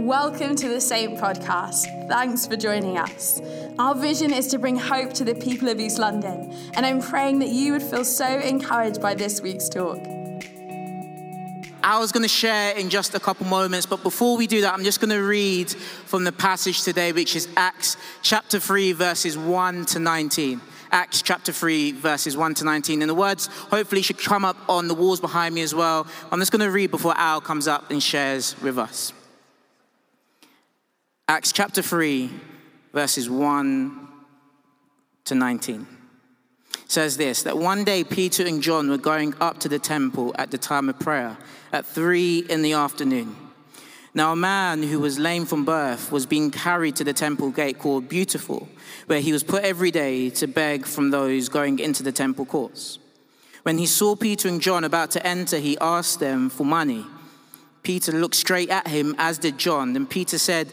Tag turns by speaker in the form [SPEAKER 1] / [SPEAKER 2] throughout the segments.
[SPEAKER 1] Welcome to the Saint Podcast. Thanks for joining us. Our vision is to bring hope to the people of East London, and I'm praying that you would feel so encouraged by this week's talk.
[SPEAKER 2] I was going to share in just a couple moments, but before we do that, I'm just going to read from the passage today, which is Acts chapter 3, verses 1 to 19. Acts chapter 3, verses 1 to 19. And the words hopefully should come up on the walls behind me as well. I'm just going to read before Al comes up and shares with us. Acts chapter 3, verses 1 to 19 says this that one day Peter and John were going up to the temple at the time of prayer at 3 in the afternoon. Now, a man who was lame from birth was being carried to the temple gate called Beautiful, where he was put every day to beg from those going into the temple courts. When he saw Peter and John about to enter, he asked them for money. Peter looked straight at him, as did John. and Peter said,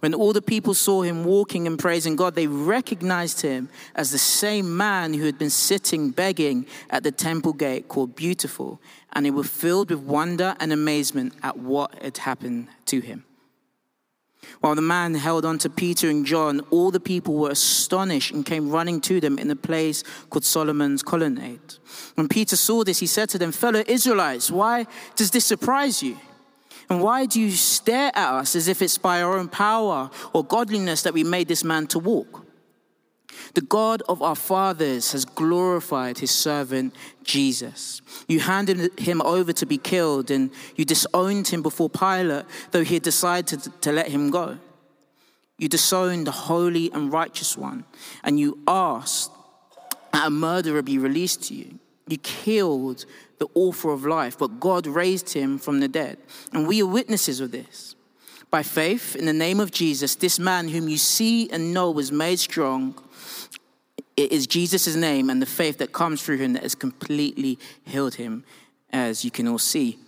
[SPEAKER 2] When all the people saw him walking and praising God, they recognized him as the same man who had been sitting begging at the temple gate called Beautiful, and they were filled with wonder and amazement at what had happened to him. While the man held on to Peter and John, all the people were astonished and came running to them in the place called Solomon's colonnade. When Peter saw this, he said to them, Fellow Israelites, why does this surprise you? And why do you stare at us as if it's by our own power or godliness that we made this man to walk? The God of our fathers has glorified his servant Jesus. You handed him over to be killed and you disowned him before Pilate, though he had decided to, to let him go. You disowned the holy and righteous one, and you asked that a murderer be released to you. You killed the author of life, but God raised him from the dead. And we are witnesses of this. By faith, in the name of Jesus, this man whom you see and know was made strong. It is Jesus' name and the faith that comes through him that has completely healed him, as you can all see.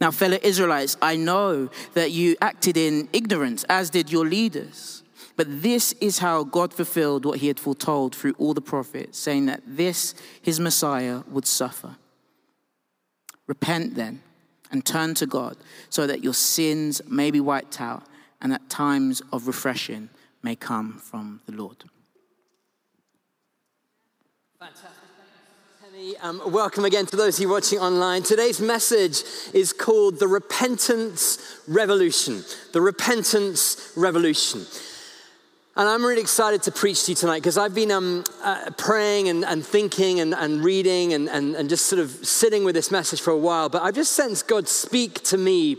[SPEAKER 2] Now, fellow Israelites, I know that you acted in ignorance, as did your leaders. But this is how God fulfilled what he had foretold through all the prophets, saying that this, his Messiah, would suffer. Repent then and turn to God so that your sins may be wiped out and that times of refreshing may come from the Lord.
[SPEAKER 3] Fantastic. Um, welcome again to those of you watching online. Today's message is called The Repentance Revolution. The Repentance Revolution. And I'm really excited to preach to you tonight because I've been um, uh, praying and, and thinking and, and reading and, and, and just sort of sitting with this message for a while. But I've just sensed God speak to me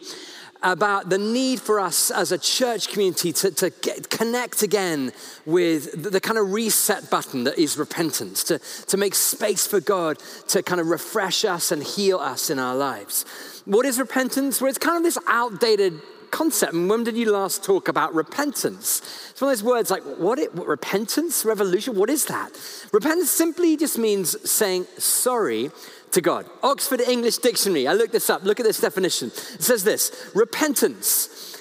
[SPEAKER 3] about the need for us as a church community to, to get, connect again with the, the, kind of reset button that is repentance, to, to make space for God to kind of refresh us and heal us in our lives. What is repentance? Well, it's kind of this outdated concept. And when did you last talk about repentance? It's one of those words like, what, it, what repentance, revolution, what is that? Repentance simply just means saying sorry to God. Oxford English Dictionary, I looked this up, look at this definition. It says this repentance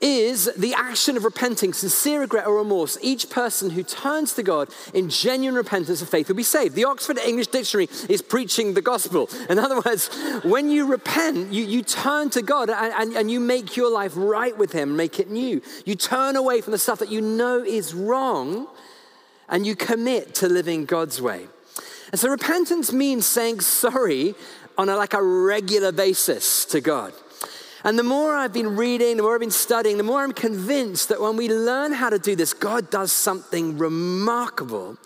[SPEAKER 3] is the action of repenting, sincere regret or remorse. Each person who turns to God in genuine repentance and faith will be saved. The Oxford English Dictionary is preaching the gospel. In other words, when you repent, you, you turn to God and, and, and you make your life right with Him, make it new. You turn away from the stuff that you know is wrong and you commit to living God's way. And so repentance means saying sorry on a, like a regular basis to God. And the more I've been reading, the more I've been studying, the more I'm convinced that when we learn how to do this, God does something remarkable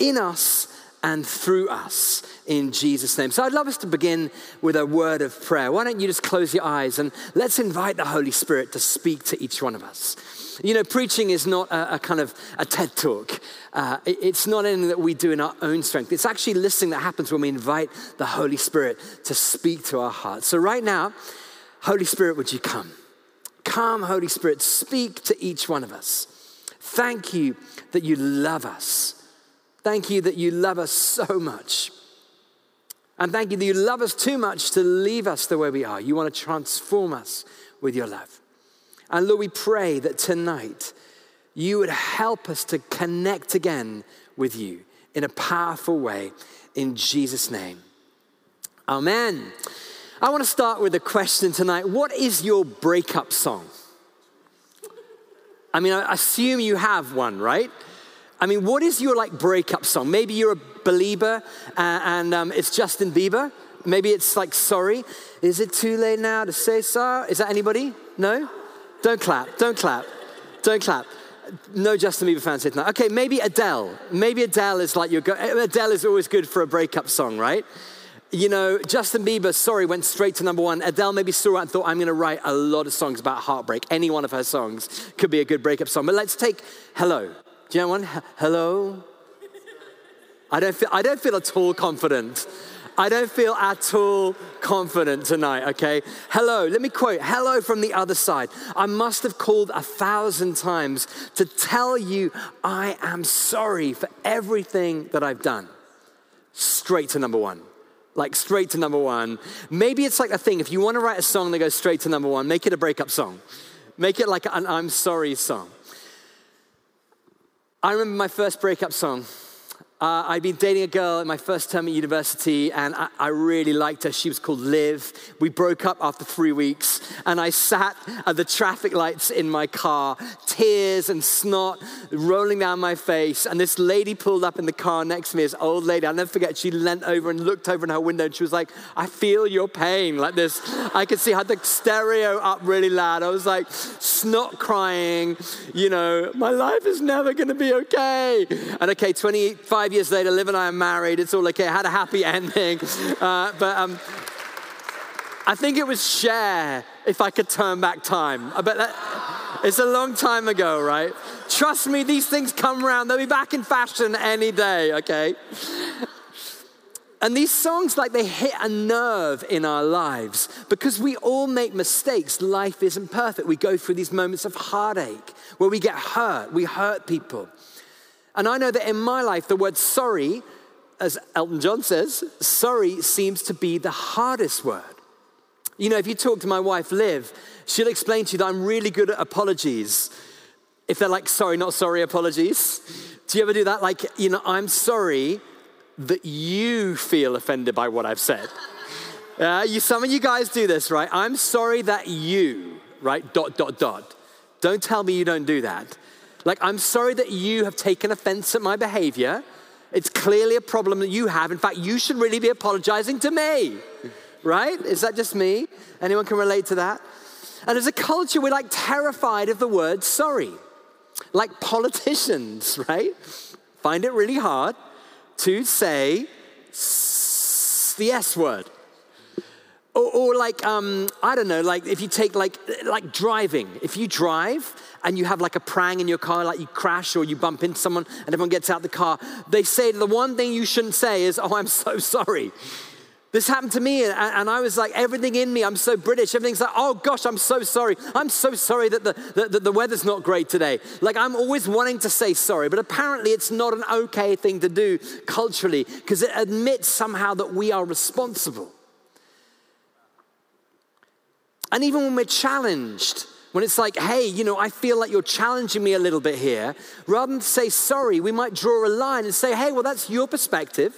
[SPEAKER 3] in us and through us in Jesus' name. So I'd love us to begin with a word of prayer. Why don't you just close your eyes and let's invite the Holy Spirit to speak to each one of us. You know, preaching is not a, a kind of a TED talk. Uh, it, it's not anything that we do in our own strength. It's actually listening that happens when we invite the Holy Spirit to speak to our hearts. So right now, Holy Spirit, would you come? Come, Holy Spirit, speak to each one of us. Thank you that you love us. Thank you that you love us so much. And thank you that you love us too much to leave us the way we are. You want to transform us with your love. And Lord, we pray that tonight you would help us to connect again with you in a powerful way in Jesus' name. Amen. I want to start with a question tonight. What is your breakup song? I mean, I assume you have one, right? I mean, what is your like breakup song? Maybe you're a Belieber uh, and um, it's Justin Bieber. Maybe it's like sorry. Is it too late now to say sorry? Is that anybody? No? Don't clap. Don't clap. Don't clap. No Justin Bieber fans here tonight. Okay, maybe Adele. Maybe Adele is like your go- Adele is always good for a breakup song, right? You know, Justin Bieber, sorry, went straight to number one. Adele maybe saw it and thought, I'm going to write a lot of songs about heartbreak. Any one of her songs could be a good breakup song. But let's take Hello. Do you know one? Hello? I don't feel, I don't feel at all confident. I don't feel at all confident tonight, okay? Hello, let me quote hello from the other side. I must have called a thousand times to tell you I am sorry for everything that I've done. Straight to number one. Like straight to number one. Maybe it's like a thing. If you want to write a song that goes straight to number one, make it a breakup song. Make it like an I'm sorry song. I remember my first breakup song. Uh, I'd been dating a girl in my first term at university, and I, I, really liked her. She was called Liv. We broke up after three weeks, and I sat at the traffic lights in my car, tears and snot rolling down my face. And this lady pulled up in the car next to me, this old lady. I'll never forget, she leant over and looked over in her window, and she was like, I feel your pain, like this. I could see, had the stereo up really loud. I was like, snot crying, you know, my life is never gonna be okay. And okay, 25 Five years later, Liv and I are married. It's all okay. I had a happy ending. Uh, but um, I think it was Cher, if I could turn back time. I bet that, it's a long time ago, right? Trust me, these things come around. They'll be back in fashion any day, okay? And these songs, like they hit a nerve in our lives because we all make mistakes. Life isn't perfect. We go through these moments of heartache where we get hurt, we hurt people. And I know that in my life, the word sorry, as Elton John says, sorry seems to be the hardest word. You know, if you talk to my wife, Liv, she'll explain to you that I'm really good at apologies. If they're like, sorry, not sorry apologies. Do you ever do that? Like, you know, I'm sorry that you feel offended by what I've said. Uh, you, some of you guys do this, right? I'm sorry that you, right? Dot, dot, dot. Don't tell me you don't do that. Like, I'm sorry that you have taken offense at my behavior. It's clearly a problem that you have. In fact, you should really be apologizing to me, right? Is that just me? Anyone can relate to that? And as a culture, we're like terrified of the word sorry. Like politicians, right? Find it really hard to say the S word. Or, or like, um, I don't know, like if you take like, like driving. If you drive, and you have like a prang in your car, like you crash or you bump into someone and everyone gets out the car, they say the one thing you shouldn't say is, Oh, I'm so sorry. This happened to me, and, I was like, everything in me, I'm so British. Everything's like, oh gosh, I'm so sorry. I'm so sorry that the, that the weather's not great today. Like, I'm always wanting to say sorry, but apparently it's not an okay thing to do culturally because it admits somehow that we are responsible. And even when we're challenged, when it's like, hey, you know, I feel like you're challenging me a little bit here, rather than say sorry, we might draw a line and say, hey, well, that's your perspective.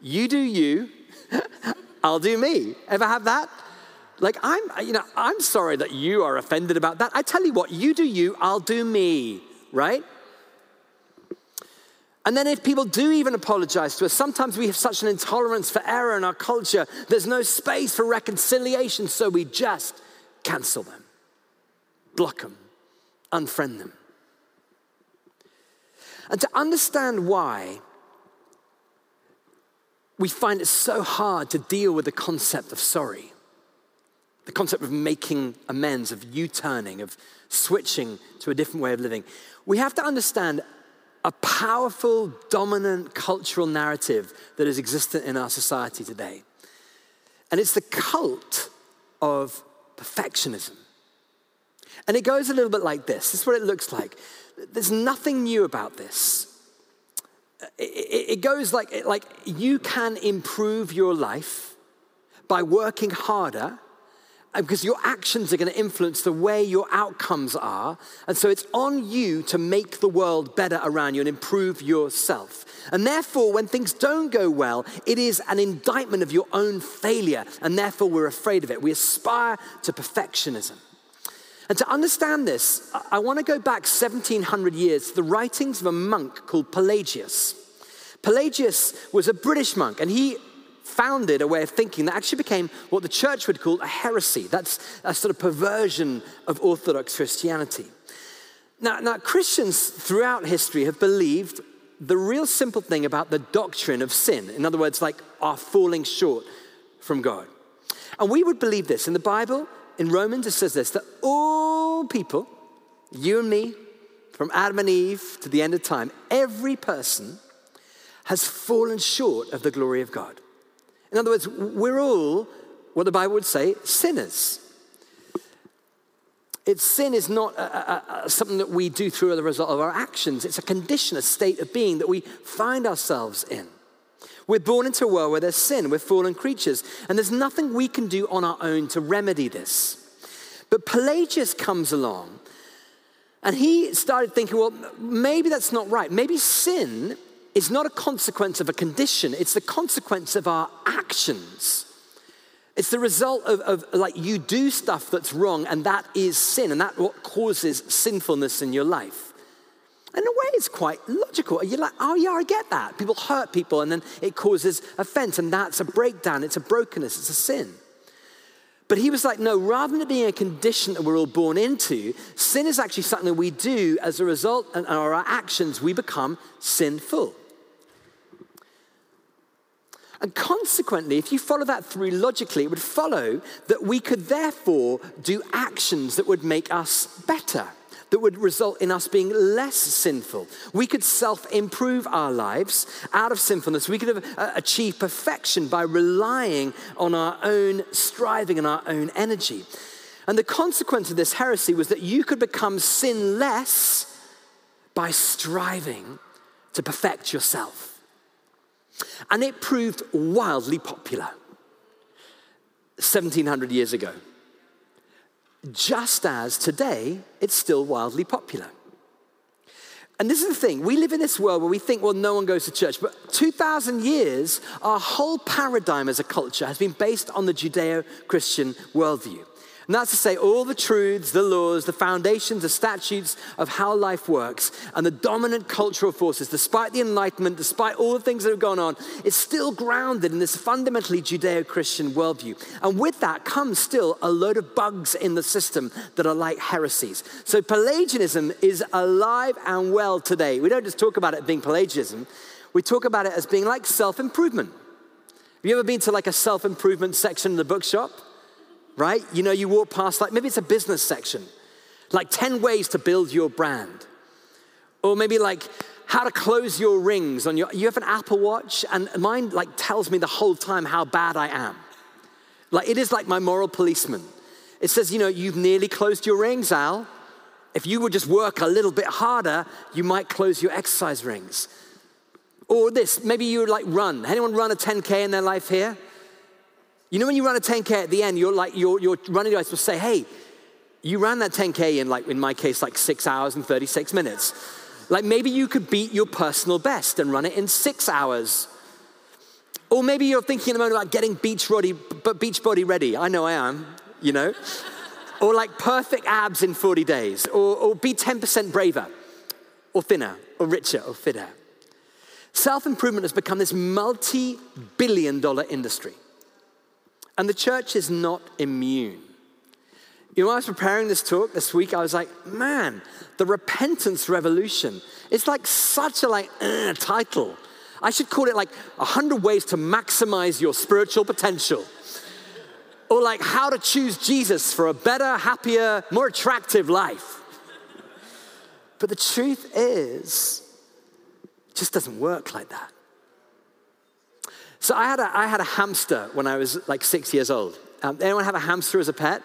[SPEAKER 3] You do you, I'll do me. Ever have that? Like, I'm, you know, I'm sorry that you are offended about that. I tell you what, you do you, I'll do me, right? And then, if people do even apologize to us, sometimes we have such an intolerance for error in our culture, there's no space for reconciliation, so we just cancel them block them, unfriend them. And to understand why we find it so hard to deal with the concept of sorry, the concept of making amends, of U turning, of switching to a different way of living, we have to understand a powerful, dominant cultural narrative that is existent in our society today. And it's the cult of perfectionism. And it goes a little bit like this. This is what it looks like. There's nothing new about this. It, goes like, like you can improve your life by working harder uh, because your actions are going to influence the way your outcomes are. And so it's on you to make the world better around you and improve yourself. And therefore, when things don't go well, it is an indictment of your own failure. And therefore, we're afraid of it. We aspire to perfectionism. And to understand this, I want to go back 1700 years to the writings of a monk called Pelagius. Pelagius was a British monk, and he founded a way of thinking that actually became what the church would call a heresy. That's a sort of perversion of Orthodox Christianity. Now, now, Christians throughout history have believed the real simple thing about the doctrine of sin. In other words, like our falling short from God. And we would believe this. In the Bible, in Romans, it says this that all people, you and me, from Adam and Eve to the end of time, every person has fallen short of the glory of God. In other words, we're all, what the Bible would say, sinners. It's sin is not a, a, a, something that we do through the result of our actions. It's a condition, a state of being that we find ourselves in. We're born into a world where there's sin. We're fallen creatures. And there's nothing we can do on our own to remedy this. But Pelagius comes along and he started thinking, well, maybe that's not right. Maybe sin is not a consequence of a condition, it's the consequence of our actions. It's the result of, of, like you do stuff that's wrong, and that is sin, and that what causes sinfulness in your life. In a way, it's quite logical. You're like, oh yeah, I get that. People hurt people, and then it causes offense, and that's a breakdown. It's a brokenness. It's a sin. But he was like, no, rather than it being a condition that we're all born into, sin is actually something that we do as a result of our actions, we become sinful. And consequently, if you follow that through logically, it would follow that we could therefore do actions that would make us better, that would result in us being less sinful. We could self improve our lives out of sinfulness. We could have, uh, achieve perfection by relying on our own striving and our own energy. And the consequence of this heresy was that you could become sinless by striving to perfect yourself. And it proved wildly popular 1700 years ago. Just as today, it's still wildly popular. And this is the thing we live in this world where we think, well, no one goes to church. But 2,000 years, our whole paradigm as a culture has been based on the Judeo Christian worldview. And that's to say, all the truths, the laws, the foundations, the statutes of how life works, and the dominant cultural forces, despite the Enlightenment, despite all the things that have gone on, is still grounded in this fundamentally Judeo Christian worldview. And with that comes still a load of bugs in the system that are like heresies. So Pelagianism is alive and well today. We don't just talk about it being Pelagianism, we talk about it as being like self improvement. Have you ever been to like a self improvement section in the bookshop? Right? You know, you walk past, like maybe it's a business section, like 10 ways to build your brand. Or maybe like how to close your rings on your, you have an Apple Watch, and mine like tells me the whole time how bad I am. Like it is like my moral policeman. It says, you know, you've nearly closed your rings, Al. If you would just work a little bit harder, you might close your exercise rings. Or this, maybe you would like run. Anyone run a 10K in their life here? You know, when you run a 10K at the end, you're like, your, your running guys will say, hey, you ran that 10K in, like, in my case, like six hours and 36 minutes. Like, maybe you could beat your personal best and run it in six hours. Or maybe you're thinking at the moment about getting beach body, beach body ready. I know I am, you know? or like perfect abs in 40 days. Or, or be 10% braver, or thinner, or richer, or fitter. Self improvement has become this multi billion dollar industry. And the church is not immune. You know, I was preparing this talk this week, I was like, man, the repentance revolution. It's like such a like uh, title. I should call it like 100 ways to maximize your spiritual potential. Or like how to choose Jesus for a better, happier, more attractive life. But the truth is, it just doesn't work like that. So I had a, I had a hamster when I was like six years old. Um, anyone have a hamster as a pet?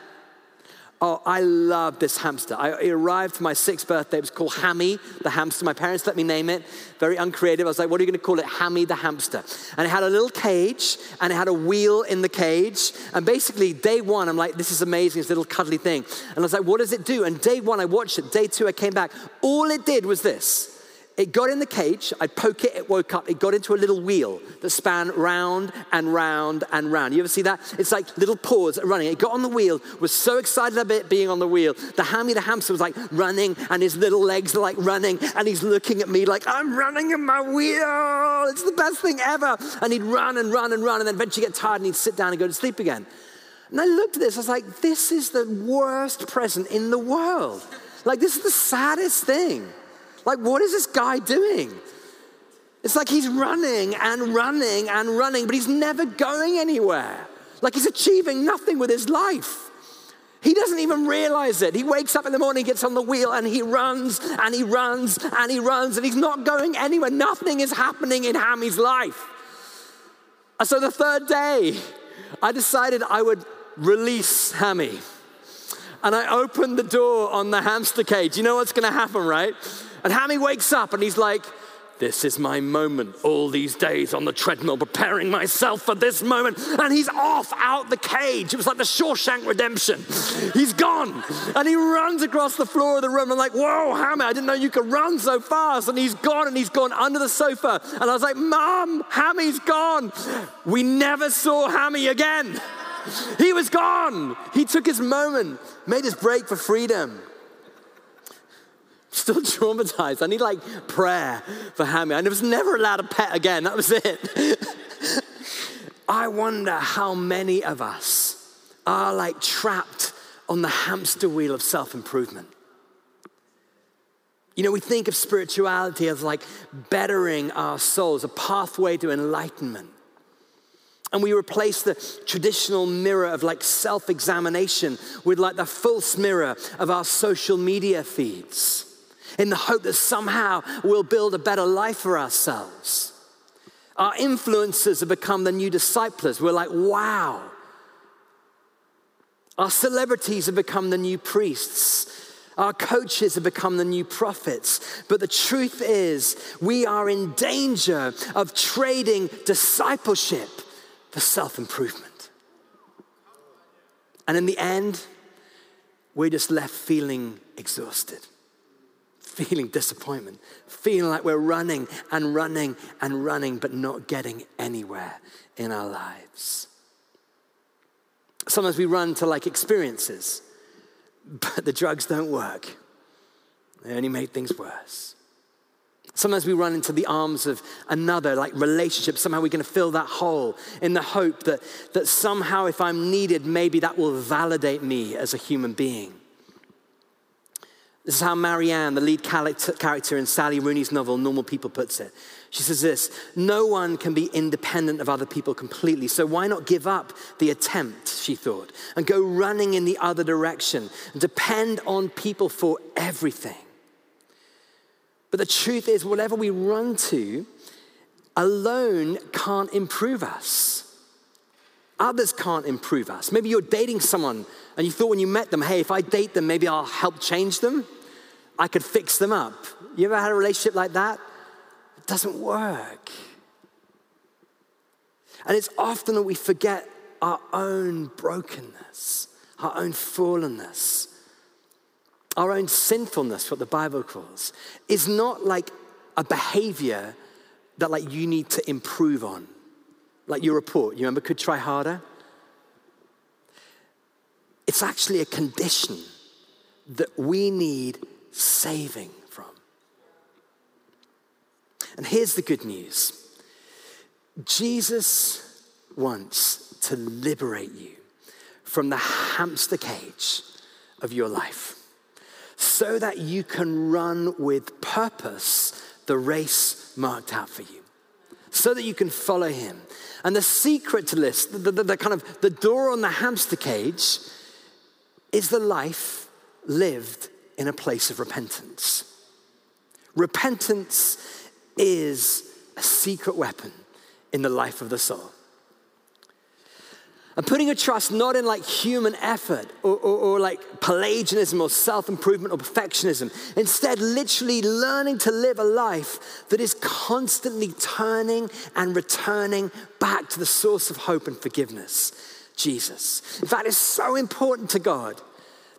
[SPEAKER 3] Oh, I love this hamster. I, it arrived for my sixth birthday. It was called Hammy the hamster. My parents let me name it. Very uncreative. I was like, what are you going to call it? Hammy the hamster. And it had a little cage and it had a wheel in the cage. And basically, day one, I'm like, this is amazing, this little cuddly thing. And I was like, what does it do? And day one, I watched it. Day two, I came back. All it did was this it got in the cage, I'd poke it, it woke up, it got into a little wheel that span round and round and round. You ever see that? It's like little paws running. It got on the wheel, was so excited about it being on the wheel. The hammy, the hamster, was like running, and his little legs are like running, and he's looking at me like, I'm running in my wheel. It's the best thing ever. And he'd run and run and run, and then eventually get tired and he'd sit down and go to sleep again. And I looked at this, I was like, this is the worst present in the world. Like, this is the saddest thing. Like, what is this guy doing? It's like he's running and running and running, but he's never going anywhere. Like he's achieving nothing with his life. He doesn't even realize it. He wakes up in the morning, gets on the wheel, and he runs and he runs and he runs, and he's not going anywhere. Nothing is happening in Hammy's life. So the third day, I decided I would release Hammy. And I opened the door on the hamster cage. You know what's going to happen, right? And Hammy wakes up and he's like, this is my moment. All these days on the treadmill, preparing myself for this moment. And he's off out the cage. It was like the Shawshank Redemption. He's gone. And he runs across the floor of the room. I'm like, whoa, Hammy, I didn't know you could run so fast. And he's gone and he's gone under the sofa. And I was like, Mom, Hammy's gone. We never saw Hammy again. He was gone. He took his moment, made his break for freedom. Still traumatized. I need like prayer for Hammy. I was never allowed a pet again. That was it. I wonder how many of us are like trapped on the hamster wheel of self improvement. You know, we think of spirituality as like bettering our souls, a pathway to enlightenment. And we replace the traditional mirror of like self examination with like the false mirror of our social media feeds in the hope that somehow we'll build a better life for ourselves. Our influencers have become the new disciples. We're like, wow. Our celebrities have become the new priests. Our coaches have become the new prophets. But the truth is, we are in danger of trading discipleship for self improvement. And in the end, we're just left feeling exhausted feeling disappointment, feeling like we're running and running and running, but not getting anywhere in our lives. Sometimes we run to like experiences, but the drugs don't work, they only make things worse. Sometimes we run into the arms of another, like relationship. Somehow we're going to fill that hole in the hope that, that somehow, if I'm needed, maybe that will validate me as a human being. This is how Marianne, the lead character in Sally Rooney's novel Normal People, puts it. She says this No one can be independent of other people completely, so why not give up the attempt, she thought, and go running in the other direction and depend on people for everything? But the truth is, whatever we run to alone can't improve us. Others can't improve us. Maybe you're dating someone and you thought when you met them, hey, if I date them, maybe I'll help change them. I could fix them up. You ever had a relationship like that? It doesn't work. And it's often that we forget our own brokenness, our own fallenness, our own sinfulness, what the Bible calls, is not like a behavior that like you need to improve on. Like your report, you remember could try harder? It's actually a condition that we need saving from. And here's the good news Jesus wants to liberate you from the hamster cage of your life so that you can run with purpose the race marked out for you so that you can follow him and the secret to this the, the, the kind of the door on the hamster cage is the life lived in a place of repentance. Repentance is a secret weapon in the life of the soul. And putting your trust not in like human effort or, or, or like Pelagianism or self improvement or perfectionism. Instead, literally learning to live a life that is constantly turning and returning back to the source of hope and forgiveness, Jesus. In fact, it's so important to God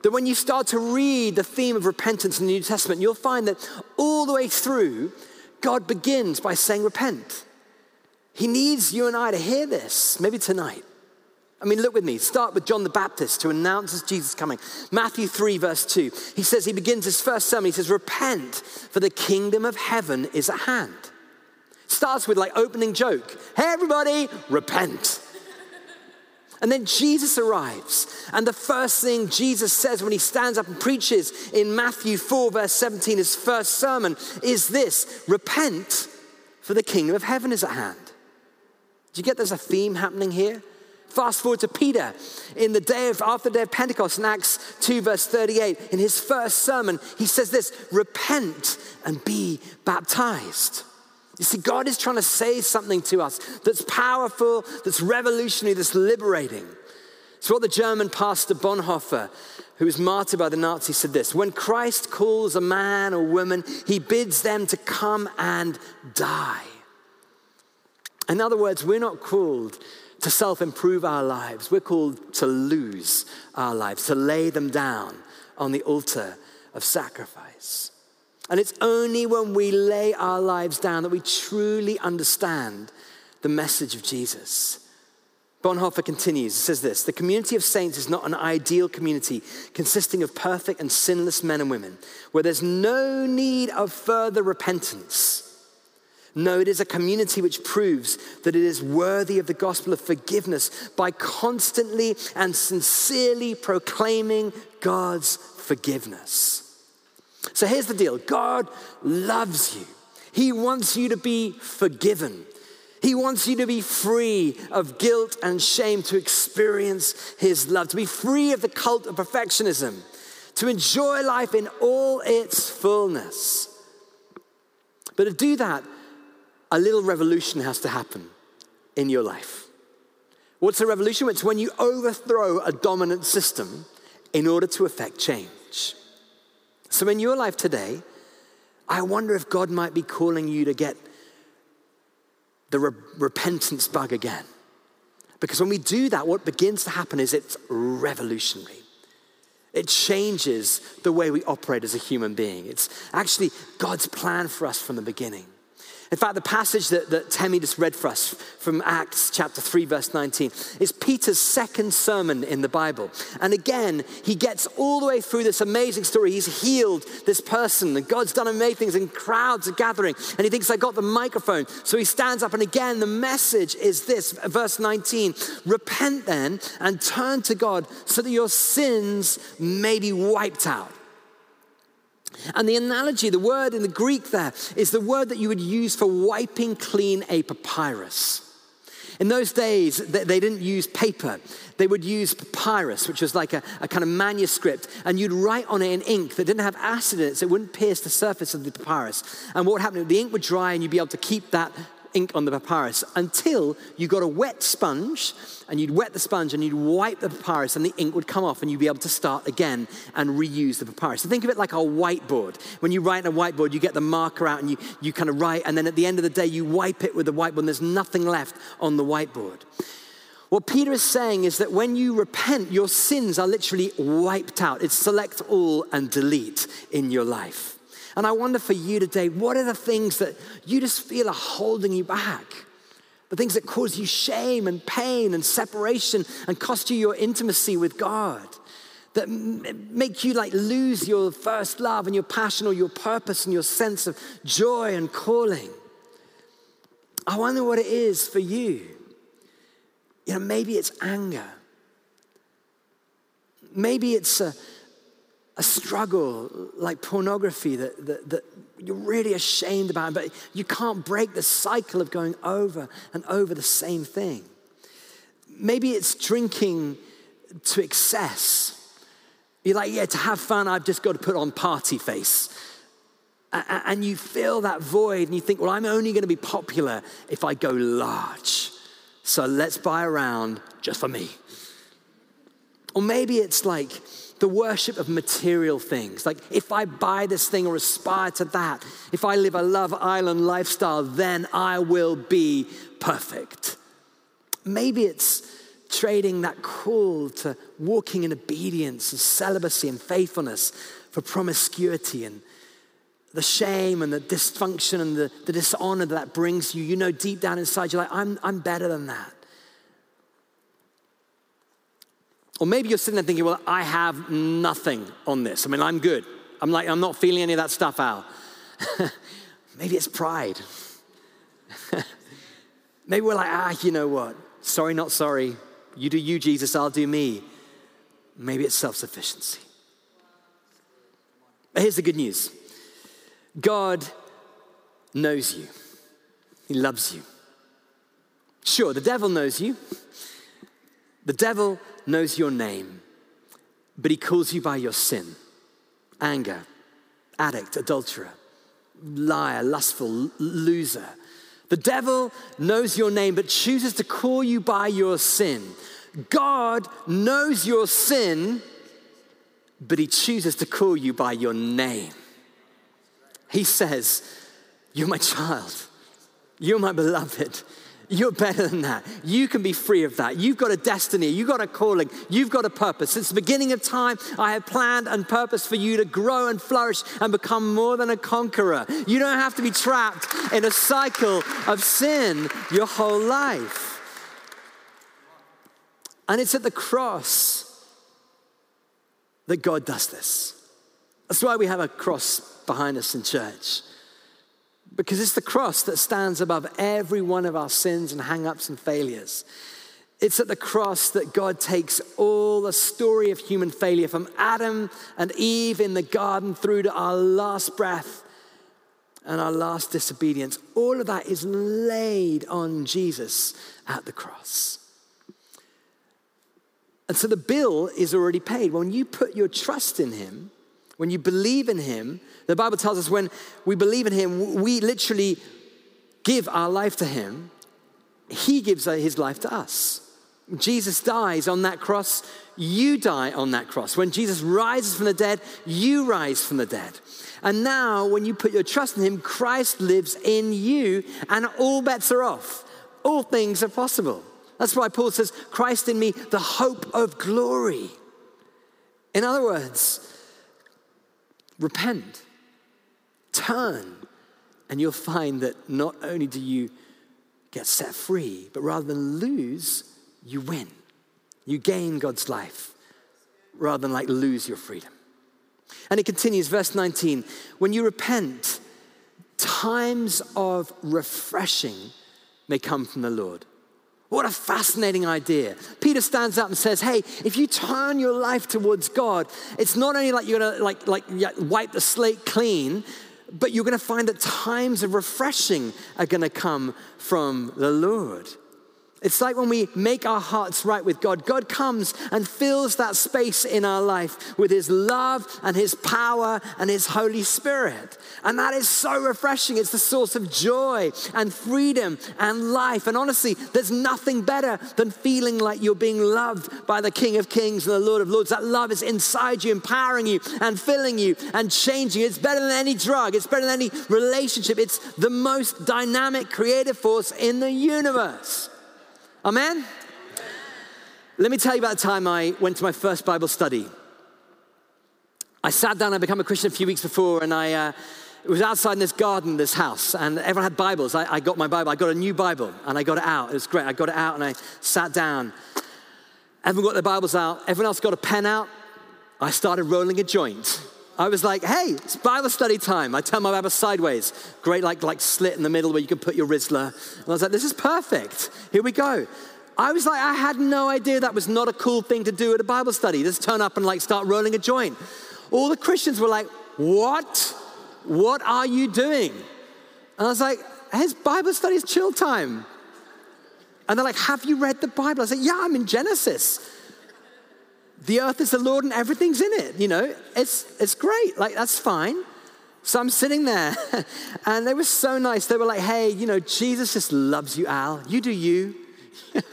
[SPEAKER 3] that when you start to read the theme of repentance in the New Testament, you'll find that all the way through, God begins by saying, Repent. He needs you and I to hear this, maybe tonight. I mean, look with me. Start with John the Baptist who announces Jesus coming. Matthew 3, verse 2. He says, he begins his first sermon. He says, Repent, for the kingdom of heaven is at hand. Starts with like opening joke. Hey, everybody, repent. And then Jesus arrives. And the first thing Jesus says when he stands up and preaches in Matthew 4, verse 17, his first sermon, is this Repent, for the kingdom of heaven is at hand. Do you get there's a theme happening here? Fast forward to Peter in the day of after the day of Pentecost in Acts 2, verse 38. In his first sermon, he says this repent and be baptized. You see, God is trying to say something to us that's powerful, that's revolutionary, that's liberating. It's what the German pastor Bonhoeffer, who was martyred by the Nazis, said this When Christ calls a man or woman, he bids them to come and die. In other words, we're not called to self improve our lives. We're called to lose our lives, to lay them down on the altar of sacrifice. And it's only when we lay our lives down that we truly understand the message of Jesus. Bonhoeffer continues, says this The community of saints is not an ideal community consisting of perfect and sinless men and women, where there's no need of further repentance no, it is a community which proves that it is worthy of the gospel of forgiveness by constantly and sincerely proclaiming God's forgiveness. So here's the deal God loves you, He wants you to be forgiven. He wants you to be free of guilt and shame, to experience His love, to be free of the cult of perfectionism, to enjoy life in all its fullness. But to do that, a little revolution has to happen in your life. What's a revolution? It's when you overthrow a dominant system in order to effect change. So, in your life today, I wonder if God might be calling you to get the re- repentance bug again. Because when we do that, what begins to happen is it's revolutionary. It changes the way we operate as a human being. It's actually God's plan for us from the beginning. In fact, the passage that, that Temi just read for us from Acts chapter 3, verse 19, is Peter's second sermon in the Bible. And again, he gets all the way through this amazing story. He's healed this person, and God's done amazing things, and crowds are gathering. And he thinks, I got the microphone. So he stands up, and again, the message is this verse 19 Repent then and turn to God so that your sins may be wiped out. And the analogy, the word in the Greek there, is the word that you would use for wiping clean a papyrus. In those days, they didn't use paper. They would use papyrus, which was like a, a, kind of manuscript, and you'd write on it in ink that didn't have acid in it, so it wouldn't pierce the surface of the papyrus. And what would happen, the ink would dry, and you'd be able to keep that ink on the papyrus until you got a wet sponge and you'd wet the sponge and you'd wipe the papyrus and the ink would come off and you'd be able to start again and reuse the papyrus. So think of it like a whiteboard. When you write on a whiteboard, you get the marker out and you, you kind of write, and then at the end of the day, you wipe it with the whiteboard and there's nothing left on the whiteboard. What Peter is saying is that when you repent, your sins are literally wiped out. It's select all and delete in your life. And I wonder for you today, what are the things that you just feel are holding you back? The things that cause you shame and pain and separation and cost you your intimacy with God, that make you like lose your first love and your passion or your purpose and your sense of joy and calling. I wonder what it is for you. You know, maybe it's anger. Maybe it's a, a struggle like pornography that, that, that, you're really ashamed about, but you can't break the cycle of going over and over the same thing. Maybe it's drinking to excess. You're like, yeah, to have fun, I've just got to put on party face. And you feel that void and you think, well, I'm only going to be popular if I go large. So let's buy around just for me. Or maybe it's like the worship of material things. Like, if I buy this thing or aspire to that, if I live a Love Island lifestyle, then I will be perfect. Maybe it's trading that call to walking in obedience and celibacy and faithfulness for promiscuity and the shame and the dysfunction and the, the dishonor that, that brings you. You know, deep down inside, you're like, I'm, I'm better than that. Or maybe you're sitting there thinking, well, I have nothing on this. I mean, I'm good. I'm like, I'm not feeling any of that stuff out. maybe it's pride. maybe we're like, ah, you know what? Sorry, not sorry. You do you, Jesus, I'll do me. Maybe it's self sufficiency. But here's the good news God knows you, He loves you. Sure, the devil knows you. The devil knows your name, but he calls you by your sin anger, addict, adulterer, liar, lustful, loser. The devil knows your name, but chooses to call you by your sin. God knows your sin, but he chooses to call you by your name. He says, You're my child, you're my beloved. You're better than that. You can be free of that. You've got a destiny. You've got a calling. You've got a purpose. Since the beginning of time, I have planned and purpose for you to grow and flourish and become more than a conqueror. You don't have to be trapped in a cycle of sin your whole life. And it's at the cross that God does this. That's why we have a cross behind us in church. Because it's the cross that stands above every one of our sins and hang ups and failures. It's at the cross that God takes all the story of human failure from Adam and Eve in the garden through to our last breath and our last disobedience. All of that is laid on Jesus at the cross. And so the bill is already paid. When you put your trust in Him, when you believe in Him, the Bible tells us when we believe in Him, we literally give our life to Him. He gives His life to us. Jesus dies on that cross, you die on that cross. When Jesus rises from the dead, you rise from the dead. And now, when you put your trust in Him, Christ lives in you, and all bets are off. All things are possible. That's why Paul says, Christ in me, the hope of glory. In other words, repent, turn, and you'll find that not only do you get set free, but rather than lose, you win. You gain God's life rather than like lose your freedom. And it continues, verse 19 when you repent, times of refreshing may come from the Lord. What a fascinating idea. Peter stands up and says, Hey, if you turn your life towards God, it's not only like you're gonna like, like wipe the slate clean, but you're gonna find that times of refreshing are gonna come from the Lord. It's like when we make our hearts right with God, God comes and fills that space in our life with His love and His power and His Holy Spirit. And that is so refreshing. It's the source of joy and freedom and life. And honestly, there's nothing better than feeling like you're being loved by the King of Kings and the Lord of Lords. That love is inside you, empowering you and filling you and changing. It's better than any drug, it's better than any relationship. It's the most dynamic, creative force in the universe. Amen? Let me tell you about the time I went to my first Bible study. I sat down, I became a Christian a few weeks before, and I uh, was outside in this garden, this house, and everyone had Bibles. I, I, got my Bible, I got a new Bible, and I got it out. It was great. I got it out, and I sat down. Everyone got their Bibles out, everyone else got a pen out. I started rolling a joint. I was like, hey, it's Bible study time. I turn my Bible sideways. Great, like, like slit in the middle where you can put your Rizla. And I was like, this is perfect. Here we go. I was like, I had no idea that was not a cool thing to do at a Bible study. Just turn up and like start rolling a joint. All the Christians were like, what? What are you doing? And I was like, hey, it's Bible study, it's chill time. And they're like, have you read the Bible? I said, like, yeah, I'm in Genesis the earth is the Lord and everything's in it. You know, it's, it's great. Like, that's fine. So I'm sitting there, and they were so nice. They were like, hey, you know, Jesus just loves you, Al. You do you.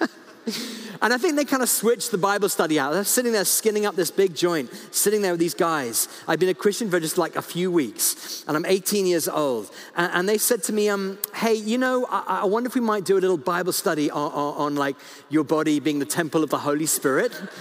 [SPEAKER 3] And I think they kind of switched the Bible study out. They're sitting there skinning up this big joint, sitting there with these guys. I've been a Christian for just like a few weeks, and I'm 18 years old. And, and they said to me, um, hey, you know, I, I, wonder if we might do a little Bible study on, on, on like your body being the temple of the Holy Spirit.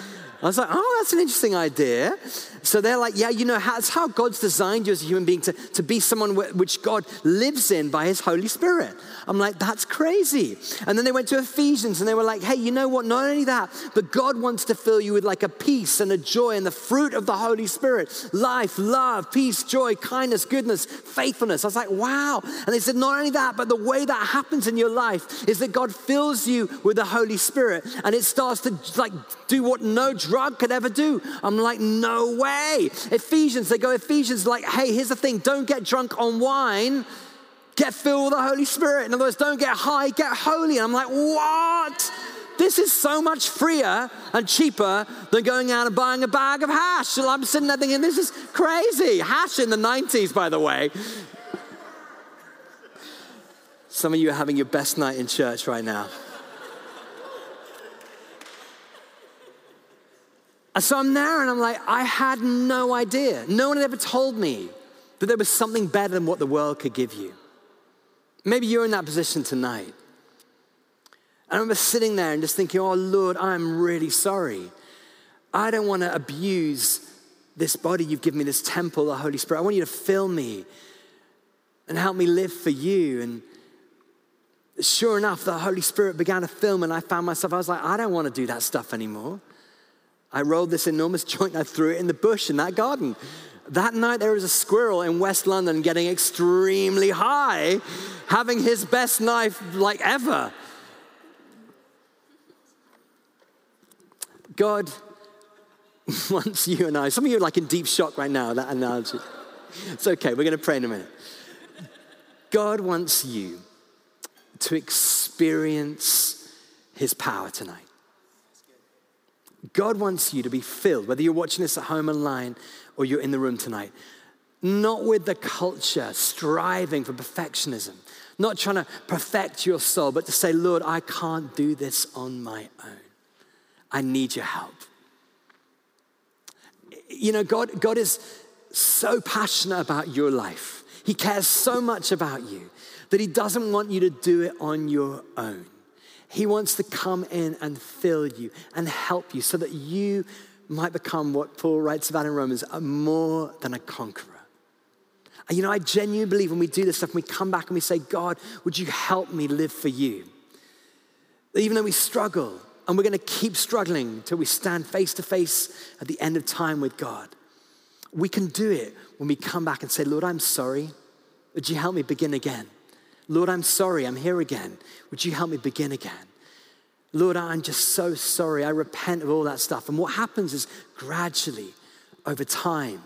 [SPEAKER 3] I was like, oh, that's an interesting idea. So they're like, yeah, you know, that's how God's designed you as a human being to, to be someone which God lives in by his Holy Spirit. I'm like, that's crazy. And then they went to Ephesians and they were like, hey, you know what? Not only that, but God wants to fill you with like a peace and a joy and the fruit of the Holy Spirit life, love, peace, joy, kindness, goodness, faithfulness. I was like, wow. And they said, not only that, but the way that happens in your life is that God fills you with the Holy Spirit and it starts to like do what no drug could ever do. I'm like, no way. Ephesians, they go, Ephesians, like, hey, here's the thing don't get drunk on wine, get filled with the Holy Spirit. In other words, don't get high, get holy. And I'm like, what? This is so much freer and cheaper than going out and buying a bag of hash. So I'm sitting there thinking, this is crazy. Hash in the 90s, by the way. Some of you are having your best night in church right now. So I'm there and I'm like, I had no idea. No one had ever told me that there was something better than what the world could give you. Maybe you're in that position tonight. And I remember sitting there and just thinking, oh Lord, I'm really sorry. I don't want to abuse this body you've given me, this temple, the Holy Spirit. I want you to fill me and help me live for you. And sure enough, the Holy Spirit began to fill me, and I found myself, I was like, I don't want to do that stuff anymore. I rolled this enormous joint and I threw it in the bush in that garden. That night, there was a squirrel in West London getting extremely high, having his best knife like ever. God wants you and I, some of you are like in deep shock right now, that analogy. It's okay, we're going to pray in a minute. God wants you to experience his power tonight. God wants you to be filled, whether you're watching this at home online or you're in the room tonight, not with the culture striving for perfectionism, not trying to perfect your soul, but to say, Lord, I can't do this on my own. I need your help. You know, God, God is so passionate about your life. He cares so much about you that He doesn't want you to do it on your own. He wants to come in and fill you and help you so that you might become what Paul writes about in Romans more than a conqueror. And you know, I genuinely believe when we do this stuff, we come back and we say, God, would you help me live for you? Even though we struggle, and we're going to keep struggling until we stand face to face at the end of time with God, we can do it when we come back and say, Lord, I'm sorry. Would you help me begin again? Lord, I'm sorry, I'm here again. Would you help me begin again? Lord, I'm just so sorry. I repent of all that stuff. And what happens is gradually, over time,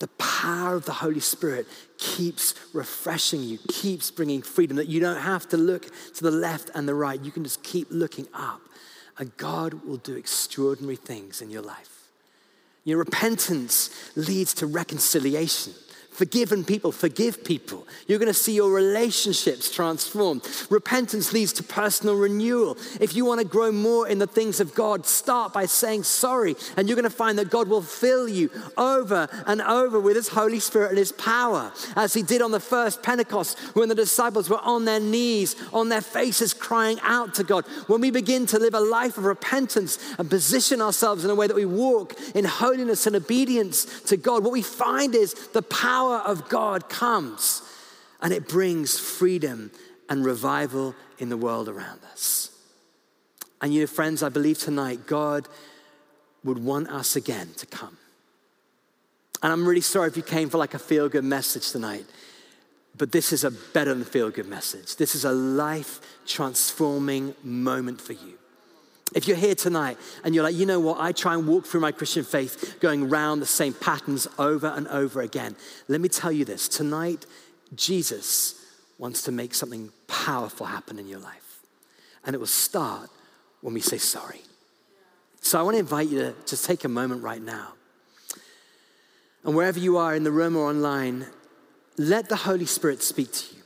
[SPEAKER 3] the power of the Holy Spirit keeps refreshing you, keeps bringing freedom, that you don't have to look to the left and the right. You can just keep looking up, and God will do extraordinary things in your life. Your repentance leads to reconciliation. Forgiven people, forgive people. You're going to see your relationships transformed. Repentance leads to personal renewal. If you want to grow more in the things of God, start by saying sorry, and you're going to find that God will fill you over and over with His Holy Spirit and His power, as He did on the first Pentecost when the disciples were on their knees, on their faces, crying out to God. When we begin to live a life of repentance and position ourselves in a way that we walk in holiness and obedience to God, what we find is the power power of God comes and it brings freedom and revival in the world around us. And you know, friends, I believe tonight God would want us again to come. And I'm really sorry if you came for like a feel good message tonight, but this is a better than feel good message. This is a life transforming moment for you. If you're here tonight and you're like, you know what, I try and walk through my Christian faith going round the same patterns over and over again. Let me tell you this tonight, Jesus wants to make something powerful happen in your life. And it will start when we say sorry. So I want to invite you to just take a moment right now. And wherever you are in the room or online, let the Holy Spirit speak to you.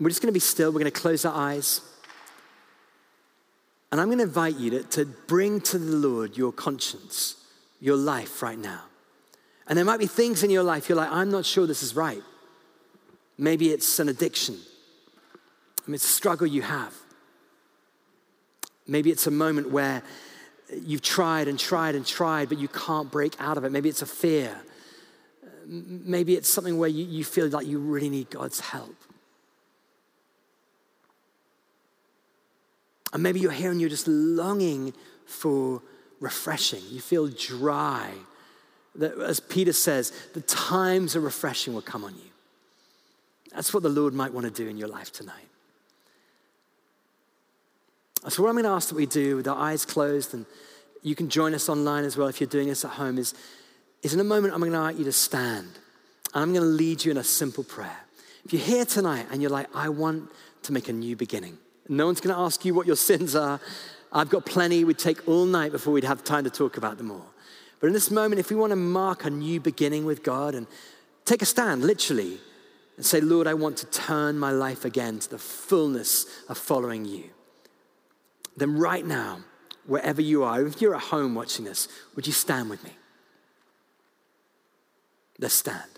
[SPEAKER 3] We're just going to be still, we're going to close our eyes. And I'm going to invite you to, to bring to the Lord your conscience, your life right now. And there might be things in your life you're like, I'm not sure this is right. Maybe it's an addiction. I mean, it's a struggle you have. Maybe it's a moment where you've tried and tried and tried, but you can't break out of it. Maybe it's a fear. Maybe it's something where you, you feel like you really need God's help. And maybe you're here and you're just longing for refreshing. You feel dry. That, as Peter says, the times of refreshing will come on you. That's what the Lord might want to do in your life tonight. So, what I'm going to ask that we do with our eyes closed, and you can join us online as well if you're doing this at home, is, is in a moment I'm going to ask you to stand. And I'm going to lead you in a simple prayer. If you're here tonight and you're like, I want to make a new beginning, no one's going to ask you what your sins are. I've got plenty. We'd take all night before we'd have time to talk about them all. But in this moment, if we want to mark a new beginning with God and take a stand, literally, and say, Lord, I want to turn my life again to the fullness of following you, then right now, wherever you are, if you're at home watching this, would you stand with me? Let's stand.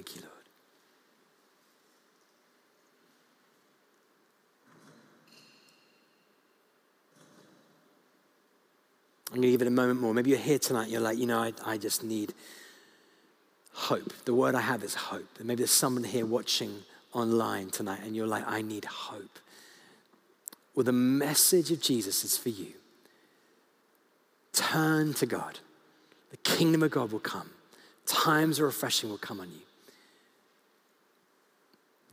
[SPEAKER 3] Thank you, Lord. I'm going to give it a moment more. Maybe you're here tonight, you're like, you know, I, I just need hope. The word I have is hope. And maybe there's someone here watching online tonight and you're like, I need hope. Well, the message of Jesus is for you. Turn to God. The kingdom of God will come. Times of refreshing will come on you.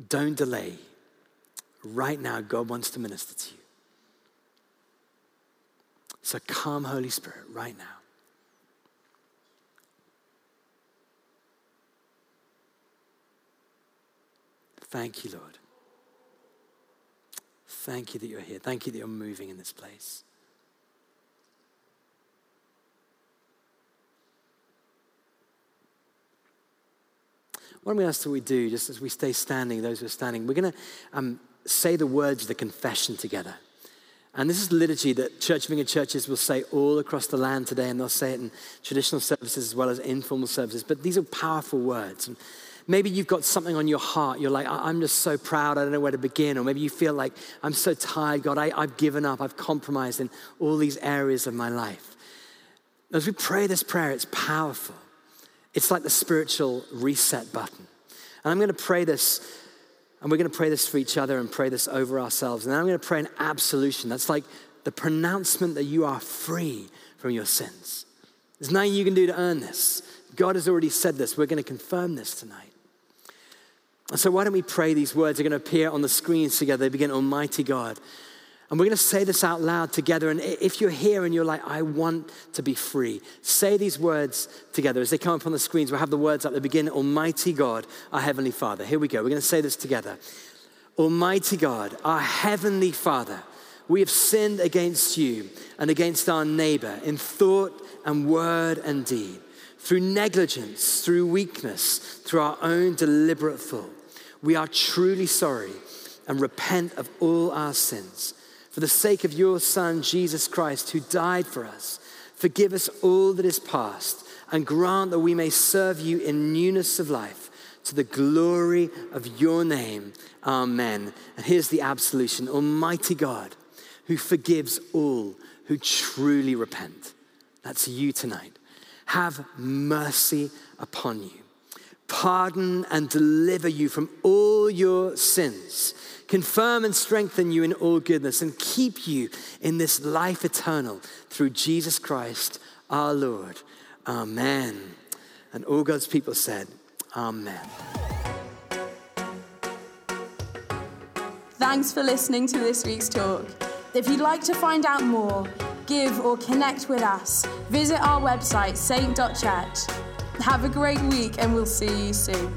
[SPEAKER 3] Don't delay. Right now, God wants to minister to you. So come, Holy Spirit, right now. Thank you, Lord. Thank you that you're here. Thank you that you're moving in this place. What to ask that we do, just as we stay standing, those who are standing, we're going to um, say the words of the confession together. And this is the liturgy that Church of England churches will say all across the land today, and they'll say it in traditional services as well as informal services. But these are powerful words. And maybe you've got something on your heart. You're like, I'm just so proud, I don't know where to begin. Or maybe you feel like, I'm so tired, God, I, I've given up, I've compromised in all these areas of my life. As we pray this prayer, it's powerful. It's like the spiritual reset button. And I'm going to pray this and we're going to pray this for each other and pray this over ourselves. And then I'm going to pray an absolution. That's like the pronouncement that you are free from your sins. There's nothing you can do to earn this. God has already said this. We're going to confirm this tonight. And so, why don't we pray these words? They're going to appear on the screens together. They begin, Almighty God. And we're going to say this out loud together. And if you're here and you're like, I want to be free, say these words together. As they come up on the screens, we'll have the words up. They begin, Almighty God, our Heavenly Father. Here we go. We're going to say this together. Almighty God, our Heavenly Father, we have sinned against you and against our neighbor in thought and word and deed, through negligence, through weakness, through our own deliberate fault. We are truly sorry and repent of all our sins for the sake of your Son, Jesus Christ, who died for us, forgive us all that is past and grant that we may serve you in newness of life to the glory of your name. Amen. And here's the absolution Almighty God, who forgives all who truly repent. That's you tonight. Have mercy upon you, pardon and deliver you from all your sins confirm and strengthen you in all goodness, and keep you in this life eternal through Jesus Christ our Lord. Amen. And all God's people said, Amen.
[SPEAKER 1] Thanks for listening to this week's talk. If you'd like to find out more, give, or connect with us, visit our website, saint.church. Have a great week, and we'll see you soon.